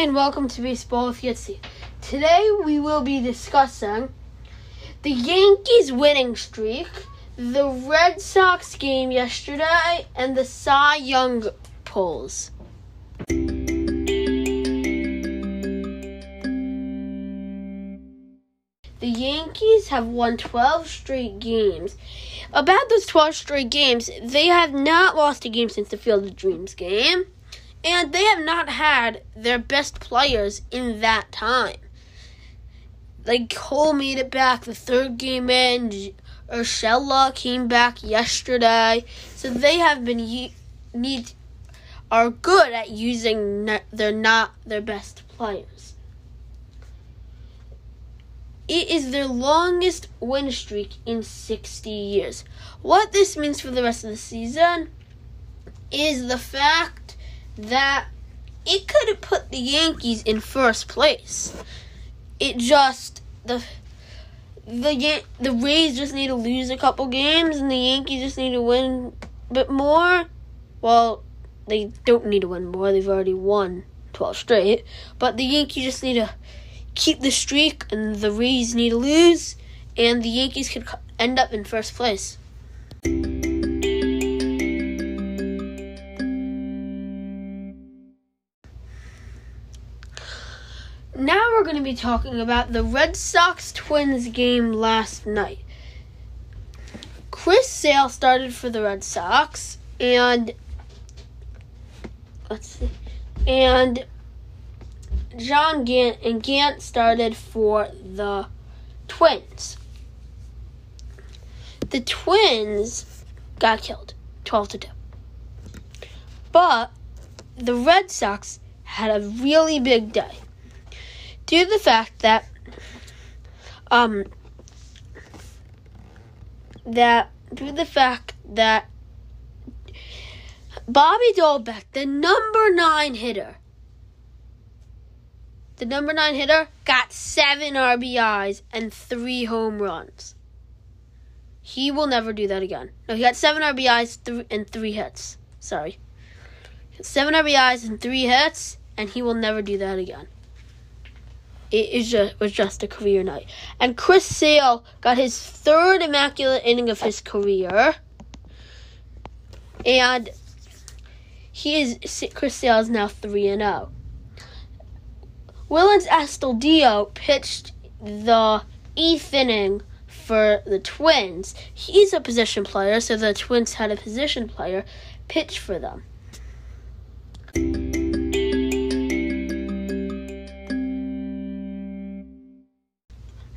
and welcome to Baseball with Yitzi. Today we will be discussing the Yankees winning streak, the Red Sox game yesterday, and the Cy Young polls. The Yankees have won 12 straight games. About those 12 straight games, they have not lost a game since the Field of Dreams game, and they have not had their best players in that time. Like Cole made it back the third game in. Urshela came back yesterday, so they have been need are good at using they're not their best players. It is their longest win streak in 60 years. What this means for the rest of the season is the fact that it could have put the Yankees in first place. It just the the the Rays just need to lose a couple games and the Yankees just need to win a bit more. Well, they don't need to win more. They've already won 12 straight. But the Yankees just need to keep the streak, and the Rays need to lose, and the Yankees could end up in first place. We're going to be talking about the Red Sox Twins game last night. Chris Sale started for the Red Sox, and let's see, and John Gant and Gant started for the Twins. The Twins got killed, twelve to two. But the Red Sox had a really big day due to the fact that um that due to the fact that Bobby Dalbec, the number nine hitter, the number nine hitter, got seven RBIs and three home runs. He will never do that again. No, he got seven RBIs and three hits. Sorry. Seven RBIs and three hits, and he will never do that again. It is just, was just a career night. And Chris Sale got his third immaculate inning of his career. And he is Chris Sale is now three and oh. zero. Willians Astudillo pitched the eighth inning for the Twins. He's a position player, so the Twins had a position player pitch for them.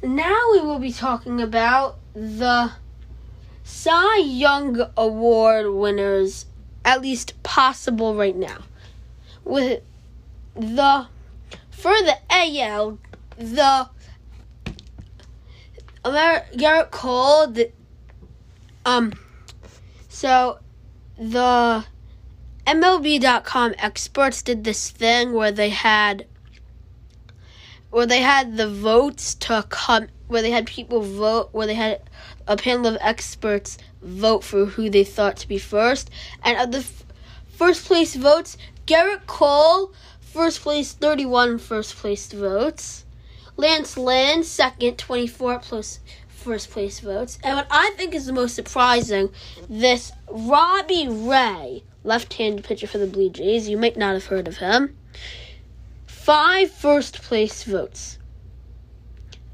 Now we will be talking about the Cy Young Award winners at least possible right now. With the for the AL, the Amer- Gerrit Cole, the, um, so the MLB.com experts did this thing where they had where they had the votes to come where they had people vote where they had a panel of experts vote for who they thought to be first. And of the f- first place votes, Gerrit Cole, first place, 31 first place votes. Lance Lynn, second, 24 plus first place votes. And what I think is the most surprising, this Robbie Ray, left handed pitcher for the Blue Jays, you might not have heard of him, five first place votes.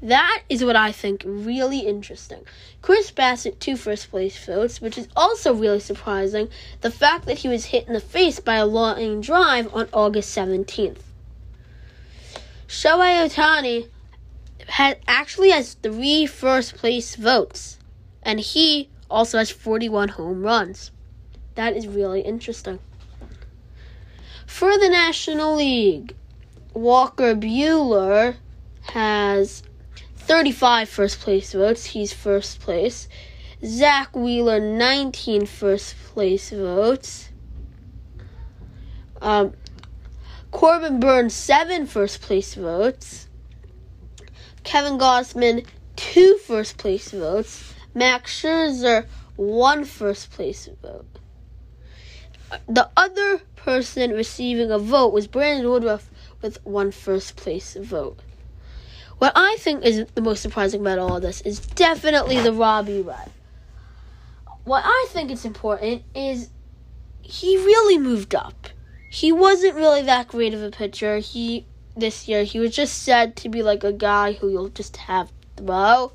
That is what I think really interesting. Chris Bassitt, two first place votes, which is also really surprising the fact that he was hit in the face by a line drive on August 17th. Shohei Ohtani had, actually has three first place votes, and he also has 41 home runs. That is really interesting. For the National League, Walker Buehler has 35 first place votes. He's first place. Zack Wheeler, 19 first place votes. Um, Corbin Burnes, 7 first place votes. Kevin Gausman, 2 first place votes. Max Scherzer, 1 first place vote. The other person receiving a vote was Brandon Woodruff with one first place vote. What I think is the most surprising about all of this is definitely the Robbie Red. What I think is important is he really moved up. He wasn't really that great of a pitcher. He this year he was just said to be like a guy who you'll just have throw.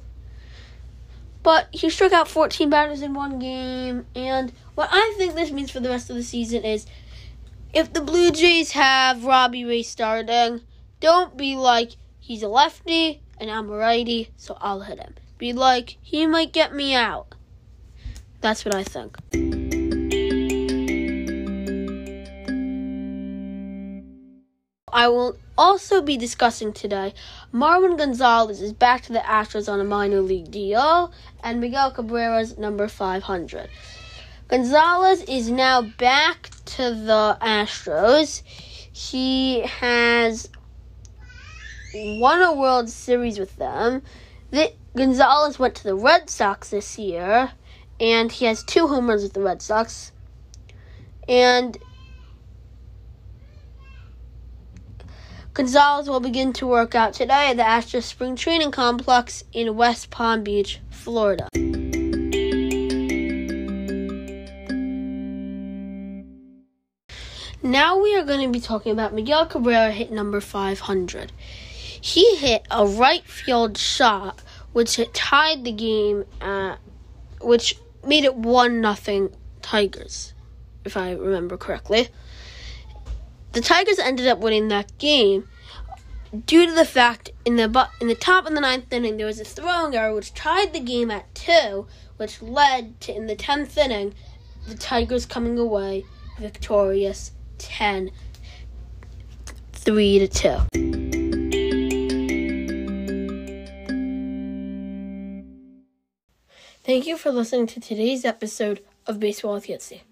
But he struck out 14 batters in one game, and what I think this means for the rest of the season is if the Blue Jays have Robbie Ray starting, don't be like, he's a lefty and I'm a righty, so I'll hit him. Be like, he might get me out. That's what I think. I will also be discussing today Marwin Gonzalez is back to the Astros on a minor league deal, and Miguel Cabrera's number 500. Gonzalez is now back to the Astros. He has won a World Series with them. The, Gonzalez went to the Red Sox this year, and he has two home runs with the Red Sox. And Gonzalez will begin to work out today at the Astros Spring Training Complex in West Palm Beach, Florida. Now we are going to be talking about Miguel Cabrera hit number 500. He hit a right field shot which tied the game at, which made it 1 nothing Tigers, if I remember correctly the Tigers ended up winning that game due to the fact in the in the top of the ninth inning there was a throwing error which tied the game at two, which led to in the tenth inning the Tigers coming away victorious 10 3 to 2. Thank you for listening to today's episode of Baseball with Yitzi.